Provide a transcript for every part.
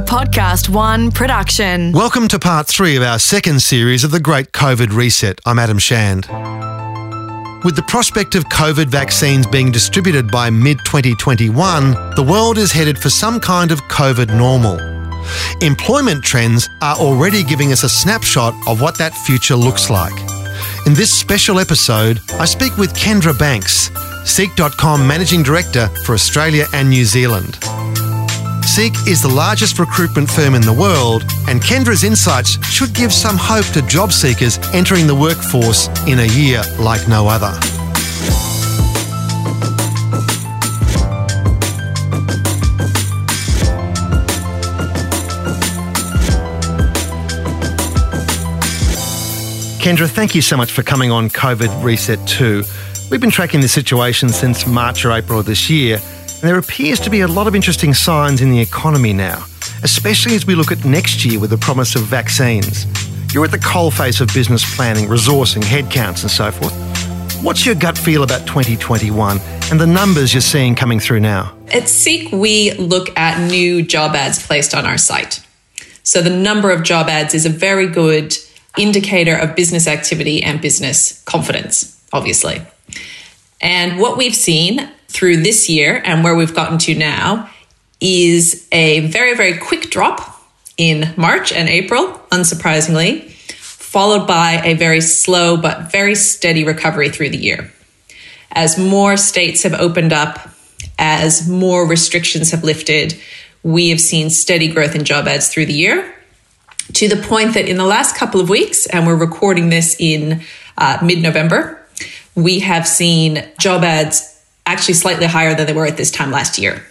Podcast One production. Welcome to part three of our second series of the Great COVID Reset. I'm Adam Shand. With the prospect of COVID vaccines being distributed by mid 2021, the world is headed for some kind of COVID normal. Employment trends are already giving us a snapshot of what that future looks like. In this special episode, I speak with Kendra Banks, Seek.com Managing Director for Australia and New Zealand. Seek is the largest recruitment firm in the world, and Kendra's insights should give some hope to job seekers entering the workforce in a year like no other. Kendra, thank you so much for coming on COVID Reset 2. We've been tracking the situation since March or April of this year, and there appears to be a lot of interesting signs in the economy now, especially as we look at next year with the promise of vaccines. You're at the coalface of business planning, resourcing, headcounts, and so forth. What's your gut feel about 2021 and the numbers you're seeing coming through now? At Seek, we look at new job ads placed on our site. So the number of job ads is a very good indicator of business activity and business confidence, obviously. And what we've seen through this year and where we've gotten to now is a very, very quick drop in March and April, unsurprisingly, followed by a very slow but very steady recovery through the year. As more states have opened up, as more restrictions have lifted, we have seen steady growth in job ads through the year to the point that in the last couple of weeks, and we're recording this in uh, mid November, we have seen job ads actually slightly higher than they were at this time last year.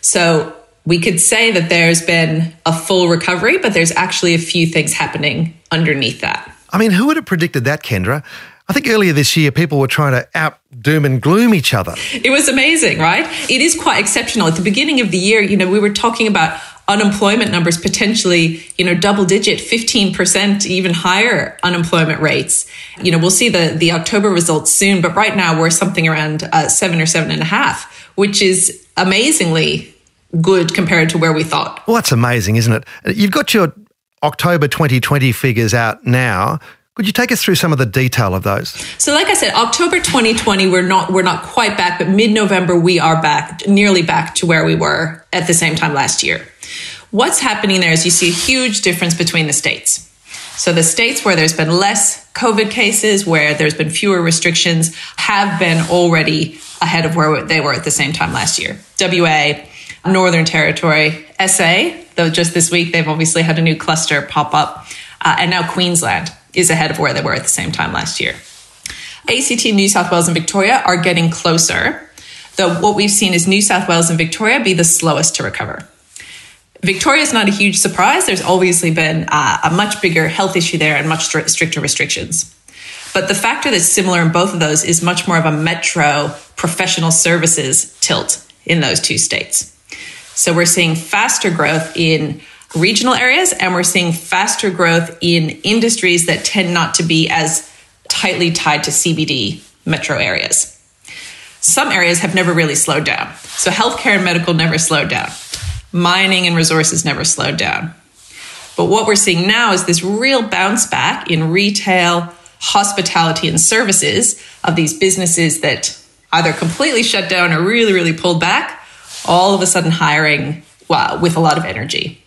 So we could say that there's been a full recovery, but there's actually a few things happening underneath that. I mean, who would have predicted that, Kendra? I think earlier this year, people were trying to out doom and gloom each other. It was amazing, right? It is quite exceptional. At the beginning of the year, you know, we were talking about unemployment numbers potentially, you know, double digit, 15%, even higher unemployment rates. You know, we'll see the, the October results soon, but right now we're something around uh, seven or seven and a half, which is amazingly good compared to where we thought. Well, that's amazing, isn't it? You've got your October 2020 figures out now. Could you take us through some of the detail of those? So, like I said, October 2020, we're not we're not quite back, but mid-November we are back, nearly back to where we were at the same time last year. What's happening there is you see a huge difference between the states. So, the states where there's been less COVID cases, where there's been fewer restrictions, have been already ahead of where they were at the same time last year. WA, Northern Territory, SA, though just this week they've obviously had a new cluster pop up, uh, and now Queensland is ahead of where they were at the same time last year. ACT, New South Wales, and Victoria are getting closer, though what we've seen is New South Wales and Victoria be the slowest to recover. Victoria is not a huge surprise. There's obviously been uh, a much bigger health issue there and much stri- stricter restrictions. But the factor that's similar in both of those is much more of a metro professional services tilt in those two states. So we're seeing faster growth in regional areas, and we're seeing faster growth in industries that tend not to be as tightly tied to CBD metro areas. Some areas have never really slowed down. So, healthcare and medical never slowed down, mining and resources never slowed down. But what we're seeing now is this real bounce back in retail, hospitality, and services of these businesses that either completely shut down or really, really pulled back, all of a sudden hiring well, with a lot of energy.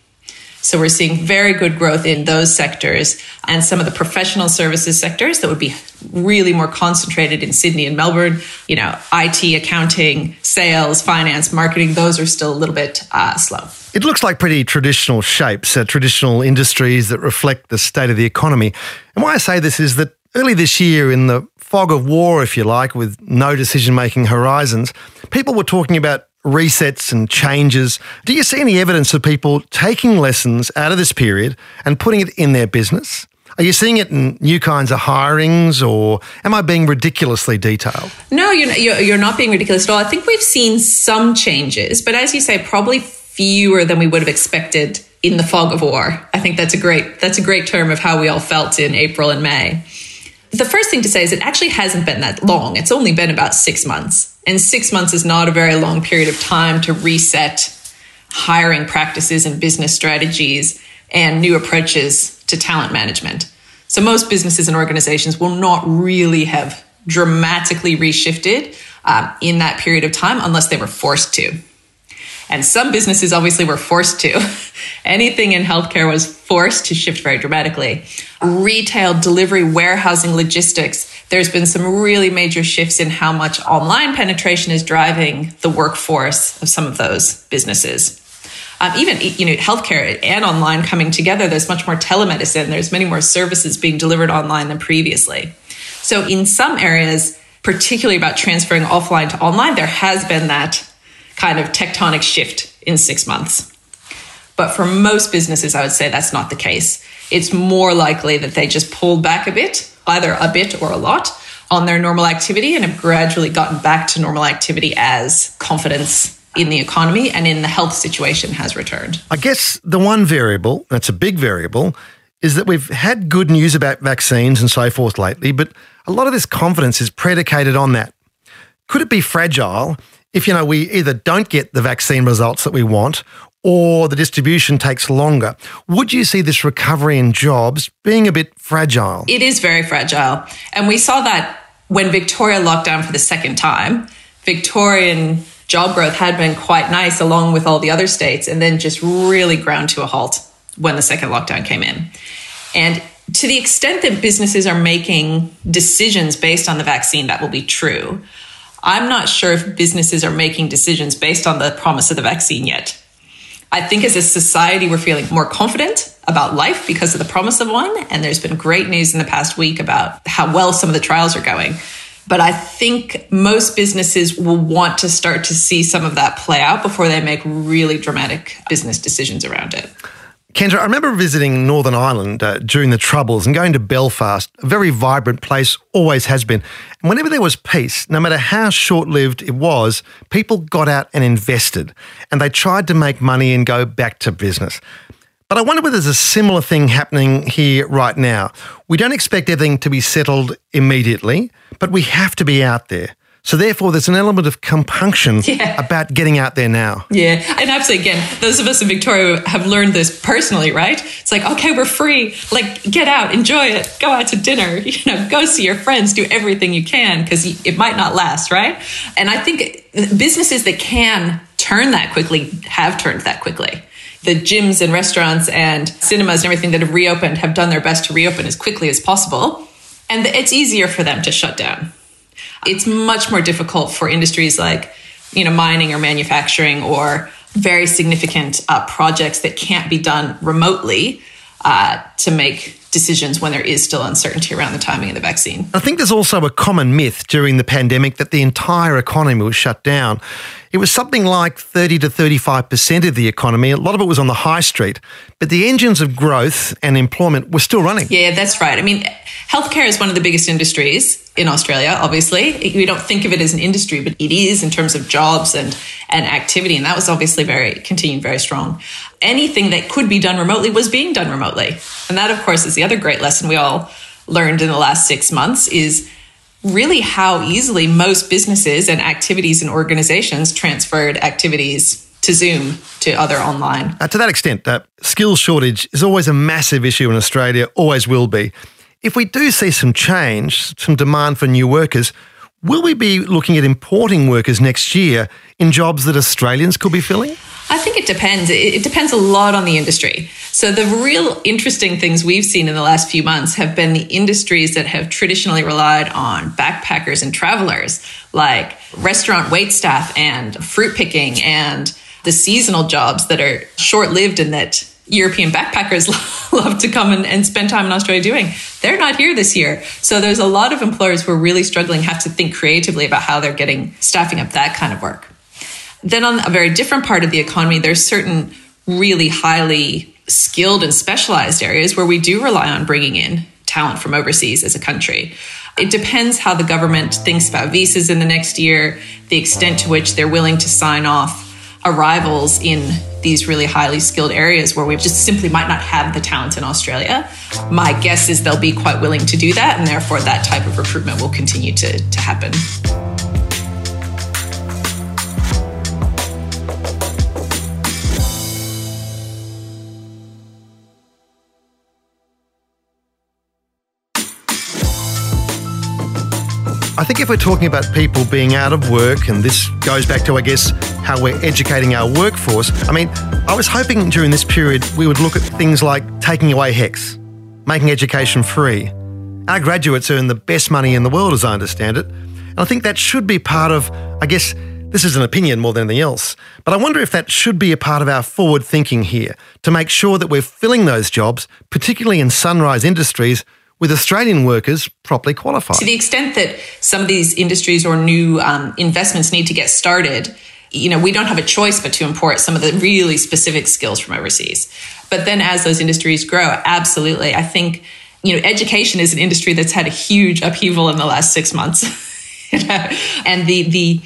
So we're seeing very good growth in those sectors and some of the professional services sectors that would be really more concentrated in Sydney and Melbourne. You know, IT, accounting, sales, finance, marketing, those are still a little bit uh, slow. It looks like pretty traditional shapes, uh, traditional industries that reflect the state of the economy. And why I say this is that early this year, in the fog of war, if you like, with no decision making horizons, people were talking about resets and changes. Do you see any evidence of people taking lessons out of this period and putting it in their business? Are you seeing it in new kinds of hirings, or am I being ridiculously detailed? No, you're, you're not being ridiculous at all. I think we've seen some changes, but as you say, probably fewer than we would have expected in the fog of war. I think that's a great that's a great term of how we all felt in April and May. The first thing to say is it actually hasn't been that long. It's only been about six months. And six months is not a very long period of time to reset hiring practices and business strategies and new approaches to talent management. So most businesses and organizations will not really have dramatically reshifted um, in that period of time unless they were forced to. And some businesses obviously were forced to. Anything in healthcare was forced to shift very dramatically. Retail, delivery, warehousing, logistics, there's been some really major shifts in how much online penetration is driving the workforce of some of those businesses um, even you know healthcare and online coming together there's much more telemedicine there's many more services being delivered online than previously so in some areas particularly about transferring offline to online there has been that kind of tectonic shift in six months but for most businesses i would say that's not the case it's more likely that they just pulled back a bit either a bit or a lot on their normal activity and have gradually gotten back to normal activity as confidence in the economy and in the health situation has returned. I guess the one variable, that's a big variable, is that we've had good news about vaccines and so forth lately, but a lot of this confidence is predicated on that. Could it be fragile if, you know, we either don't get the vaccine results that we want or the distribution takes longer? Would you see this recovery in jobs being a bit fragile? It is very fragile. And we saw that when Victoria locked down for the second time. Victorian job growth had been quite nice along with all the other states and then just really ground to a halt when the second lockdown came in. And to the extent that businesses are making decisions based on the vaccine, that will be true. I'm not sure if businesses are making decisions based on the promise of the vaccine yet. I think as a society, we're feeling more confident about life because of the promise of one. And there's been great news in the past week about how well some of the trials are going. But I think most businesses will want to start to see some of that play out before they make really dramatic business decisions around it. Kendra, I remember visiting Northern Ireland uh, during the Troubles and going to Belfast, a very vibrant place, always has been. And whenever there was peace, no matter how short lived it was, people got out and invested and they tried to make money and go back to business. But I wonder whether there's a similar thing happening here right now. We don't expect everything to be settled immediately, but we have to be out there. So therefore, there's an element of compunction yeah. about getting out there now. Yeah, and absolutely. Again, those of us in Victoria have learned this personally, right? It's like, okay, we're free. Like, get out, enjoy it, go out to dinner. You know, go see your friends, do everything you can because it might not last, right? And I think uh, businesses that can turn that quickly have turned that quickly the gyms and restaurants and cinemas and everything that have reopened have done their best to reopen as quickly as possible. And it's easier for them to shut down. It's much more difficult for industries like, you know, mining or manufacturing or very significant uh, projects that can't be done remotely uh, to make decisions when there is still uncertainty around the timing of the vaccine. I think there's also a common myth during the pandemic that the entire economy was shut down. It was something like 30 to 35% of the economy. A lot of it was on the high street, but the engines of growth and employment were still running. Yeah, that's right. I mean, healthcare is one of the biggest industries in Australia, obviously. We don't think of it as an industry, but it is in terms of jobs and, and activity. And that was obviously very, continued very strong. Anything that could be done remotely was being done remotely. And that, of course, is the other great lesson we all learned in the last six months is really how easily most businesses and activities and organizations transferred activities to Zoom to other online. Uh, to that extent, uh, skills shortage is always a massive issue in Australia, always will be. If we do see some change, some demand for new workers, will we be looking at importing workers next year in jobs that Australians could be filling? I think it depends. It depends a lot on the industry. So, the real interesting things we've seen in the last few months have been the industries that have traditionally relied on backpackers and travelers, like restaurant wait staff and fruit picking and the seasonal jobs that are short lived and that European backpackers love to come and, and, spend time in Australia doing. They're not here this year. So there's a lot of employers who are really struggling, have to think creatively about how they're getting staffing up that kind of work. Then on a very different part of the economy, there's certain really highly skilled and specialized areas where we do rely on bringing in talent from overseas as a country. It depends how the government thinks about visas in the next year, the extent to which they're willing to sign off arrivals in these really highly skilled areas where we just simply might not have the talent in Australia. My guess is they'll be quite willing to do that, and therefore that type of recruitment will continue to, to happen. Think if we're talking about people being out of work, and this goes back to, I guess, how we're educating our workforce, I mean, I was hoping during this period we would look at things like taking away HECS, making education free. Our graduates earn the best money in the world, as I understand it. And I think that should be part of, I guess, this is an opinion more than anything else, but I wonder if that should be a part of our forward thinking here to make sure that we're filling those jobs, particularly in sunrise industries, with Australian workers properly qualified. To the extent that some of these industries or new um, investments need to get started, you know, we don't have a choice but to import some of the really specific skills from overseas. But then as those industries grow, absolutely, I think, you know, education is an industry that's had a huge upheaval in the last six months. and the, the,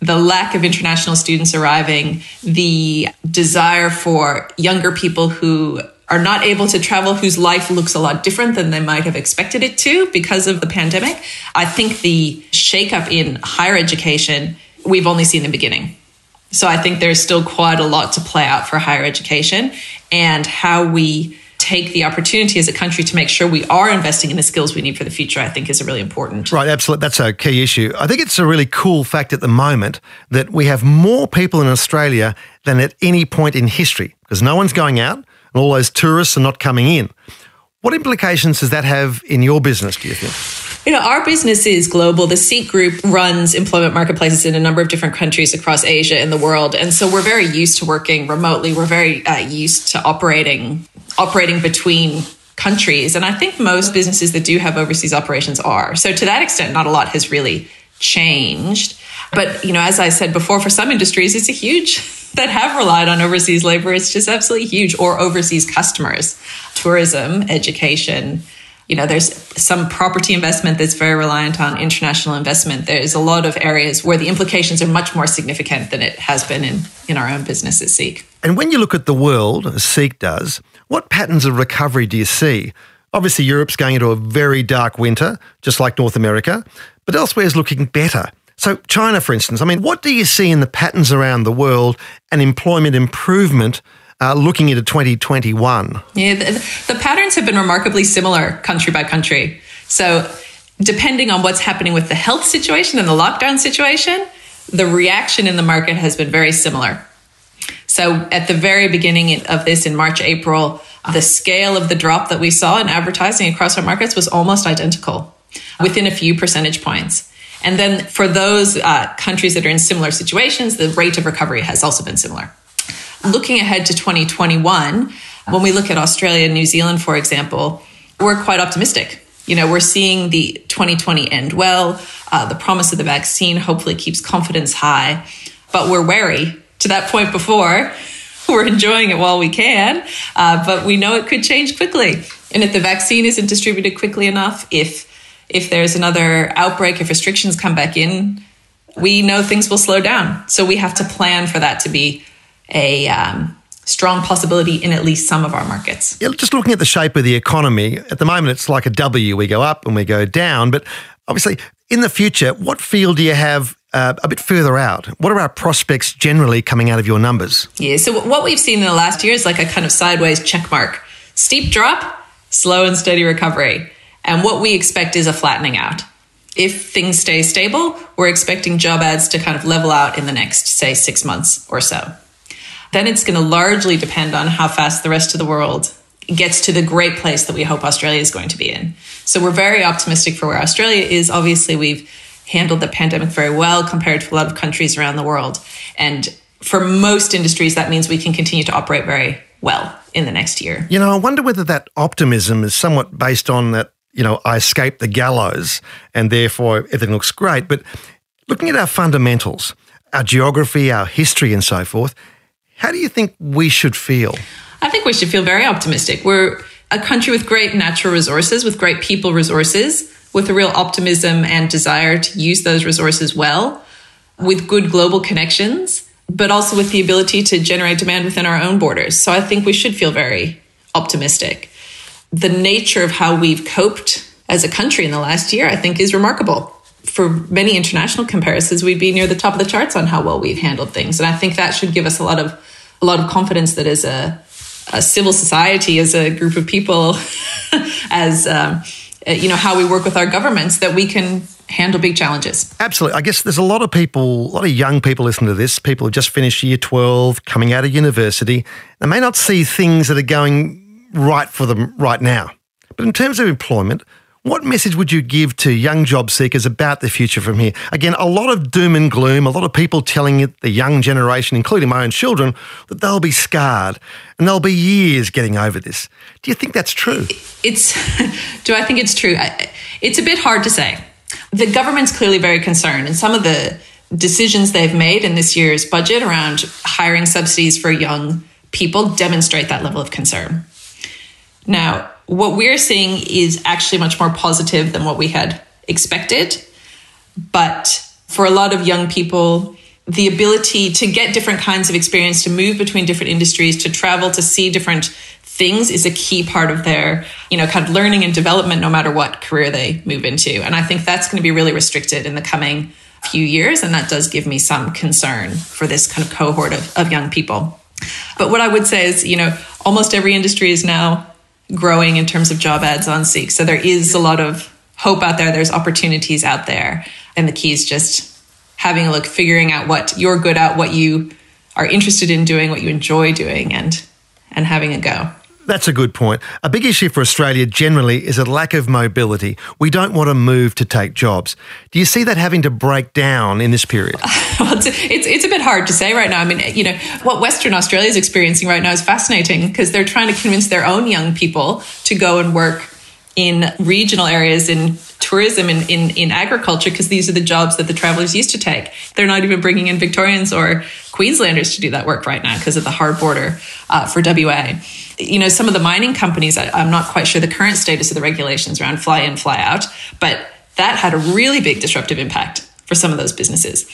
the lack of international students arriving, the desire for younger people who are not able to travel, whose life looks a lot different than they might have expected it to because of the pandemic. I think the shakeup in higher education, we've only seen the beginning. So I think there's still quite a lot to play out for higher education and how we take the opportunity as a country to make sure we are investing in the skills we need for the future, I think is really important. Right, absolutely. That's a key issue. I think it's a really cool fact at the moment that we have more people in Australia than at any point in history because no one's going out and all those tourists are not coming in. What implications does that have in your business, do you think? You know, our business is global. The Seek Group runs employment marketplaces in a number of different countries across Asia and the world. And so we're very used to working remotely. We're very uh, used to operating operating between countries. And I think most businesses that do have overseas operations are. So to that extent, not a lot has really changed. But, you know, as I said before, for some industries, it's a huge that have relied on overseas labor. It's just absolutely huge or overseas customers, tourism, education. You know, there's some property investment that's very reliant on international investment. There's a lot of areas where the implications are much more significant than it has been in, in our own business at Seek. And when you look at the world, as Seek does, what patterns of recovery do you see? Obviously, Europe's going into a very dark winter, just like North America, but elsewhere is looking better. So, China, for instance, I mean, what do you see in the patterns around the world and employment improvement uh, looking into 2021? Yeah, the, the patterns have been remarkably similar country by country. So, depending on what's happening with the health situation and the lockdown situation, the reaction in the market has been very similar. So at the very beginning of this in March, April, the scale of the drop that we saw in advertising across our markets was almost identical within a few percentage points. And then for those uh, countries that are in similar situations, the rate of recovery has also been similar. Looking ahead to 2021, when we look at Australia and New Zealand, for example, we're quite optimistic. You know, we're seeing the 2020 end well. Uh, the promise of the vaccine hopefully keeps confidence high, but we're wary to that point before. We're enjoying it while we can, uh, but we know it could change quickly. And if the vaccine isn't distributed quickly enough, if if there's another outbreak, if restrictions come back in, we know things will slow down. So we have to plan for that to be a um, strong possibility in at least some of our markets. Yeah, just looking at the shape of the economy, at the moment it's like a W. We go up and we go down. But obviously, in the future, what feel do you have uh, a bit further out, what are our prospects generally coming out of your numbers? Yeah, so what we've seen in the last year is like a kind of sideways check mark. Steep drop, slow and steady recovery. And what we expect is a flattening out. If things stay stable, we're expecting job ads to kind of level out in the next, say, six months or so. Then it's going to largely depend on how fast the rest of the world gets to the great place that we hope Australia is going to be in. So we're very optimistic for where Australia is. Obviously, we've handled the pandemic very well compared to a lot of countries around the world. And for most industries, that means we can continue to operate very well in the next year. You know, I wonder whether that optimism is somewhat based on that, you know, I escaped the gallows and therefore everything looks great. But looking at our fundamentals, our geography, our history, and so forth, how do you think we should feel? I think we should feel very optimistic. We're a country with great natural resources, with great people resources with a real optimism and desire to use those resources well, with good global connections, but also with the ability to generate demand within our own borders. So I think we should feel very optimistic. The nature of how we've coped as a country in the last year, I think, is remarkable. For many international comparisons, we'd be near the top of the charts on how well we've handled things. And I think that should give us a lot of a lot of confidence that as a, a civil society, as a group of people, as um, uh, you know how we work with our governments that we can handle big challenges. Absolutely. I guess there's a lot of people, a lot of young people listening to this, people who just finished year 12, coming out of university. They may not see things that are going right for them right now. But in terms of employment, what message would you give to young job seekers about the future from here? Again, a lot of doom and gloom, a lot of people telling the young generation, including my own children, that they'll be scarred and there'll be years getting over this. Do you think that's true? It's, do I think it's true? It's a bit hard to say. The government's clearly very concerned, and some of the decisions they've made in this year's budget around hiring subsidies for young people demonstrate that level of concern. Now, what we're seeing is actually much more positive than what we had expected. But for a lot of young people, the ability to get different kinds of experience, to move between different industries, to travel, to see different things is a key part of their, you know, kind of learning and development no matter what career they move into. And I think that's going to be really restricted in the coming few years. And that does give me some concern for this kind of cohort of, of young people. But what I would say is, you know, almost every industry is now growing in terms of job ads on Seek. So there is a lot of hope out there. There's opportunities out there. And the key is just having a look, figuring out what you're good at, what you are interested in doing, what you enjoy doing, and and having a go. That's a good point. A big issue for Australia generally is a lack of mobility. We don't want to move to take jobs. Do you see that having to break down in this period? well, it's, it's, it's, a bit hard to say right now. I mean, you know, what Western Australia is experiencing right now is fascinating because they're trying to convince their own young people to go and work in regional areas in tourism in, in, in agriculture because these are the jobs that the travelers used to take. They're not even bringing in Victorians or Queenslanders to do that work right now because of the hard border uh, for WA. You know, some of the mining companies, I, I'm not quite sure the current status of the regulations around fly in, fly out, but that had a really big disruptive impact for some of those businesses.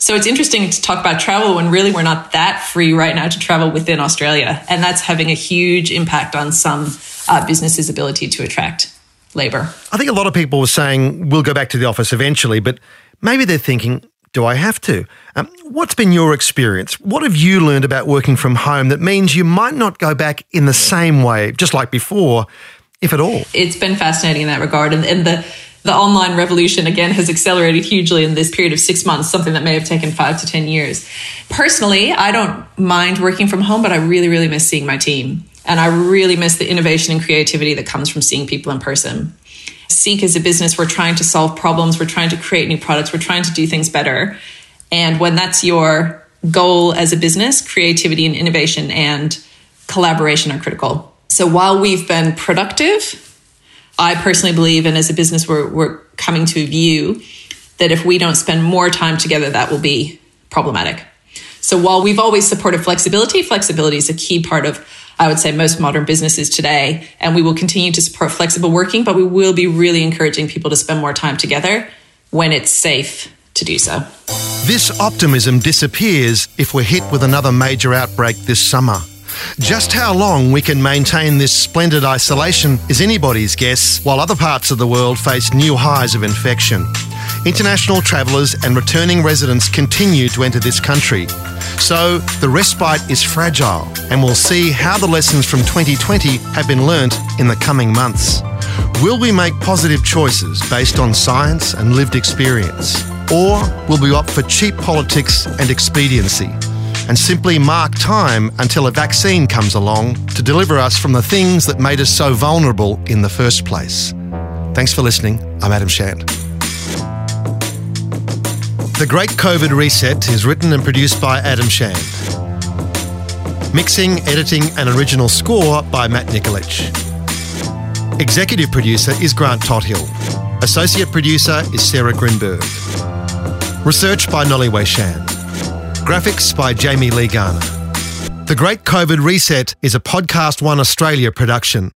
So it's interesting to talk about travel when really we're not that free right now to travel within Australia. And that's having a huge impact on some uh, businesses' ability to attract labor. I think a lot of people were saying we'll go back to the office eventually, but maybe they're thinking, do I have to? Um, what's been your experience? What have you learned about working from home that means you might not go back in the same way, just like before, if at all? It's been fascinating in that regard. And, and the the online revolution again has accelerated hugely in this period of six months, something that may have taken five to 10 years. Personally, I don't mind working from home, but I really, really miss seeing my team. And I really miss the innovation and creativity that comes from seeing people in person. Seek as a business, we're trying to solve problems, we're trying to create new products, we're trying to do things better. And when that's your goal as a business, creativity and innovation and collaboration are critical. So while we've been productive, I personally believe, and as a business, we're, we're coming to a view that if we don't spend more time together, that will be problematic. So while we've always supported flexibility, flexibility is a key part of, I would say, most modern businesses today. And we will continue to support flexible working, but we will be really encouraging people to spend more time together when it's safe to do so. This optimism disappears if we're hit with another major outbreak this summer. Just how long we can maintain this splendid isolation is anybody's guess, while other parts of the world face new highs of infection. International travellers and returning residents continue to enter this country. So the respite is fragile, and we'll see how the lessons from 2020 have been learnt in the coming months. Will we make positive choices based on science and lived experience? Or will we opt for cheap politics and expediency? and simply mark time until a vaccine comes along to deliver us from the things that made us so vulnerable in the first place. Thanks for listening. I'm Adam Shand. The Great COVID Reset is written and produced by Adam Shand. Mixing, editing, and original score by Matt Nikolic. Executive producer is Grant Tothill. Associate producer is Sarah Grinberg. Research by Nolly Shand. Graphics by Jamie Lee Garner. The Great COVID Reset is a Podcast One Australia production.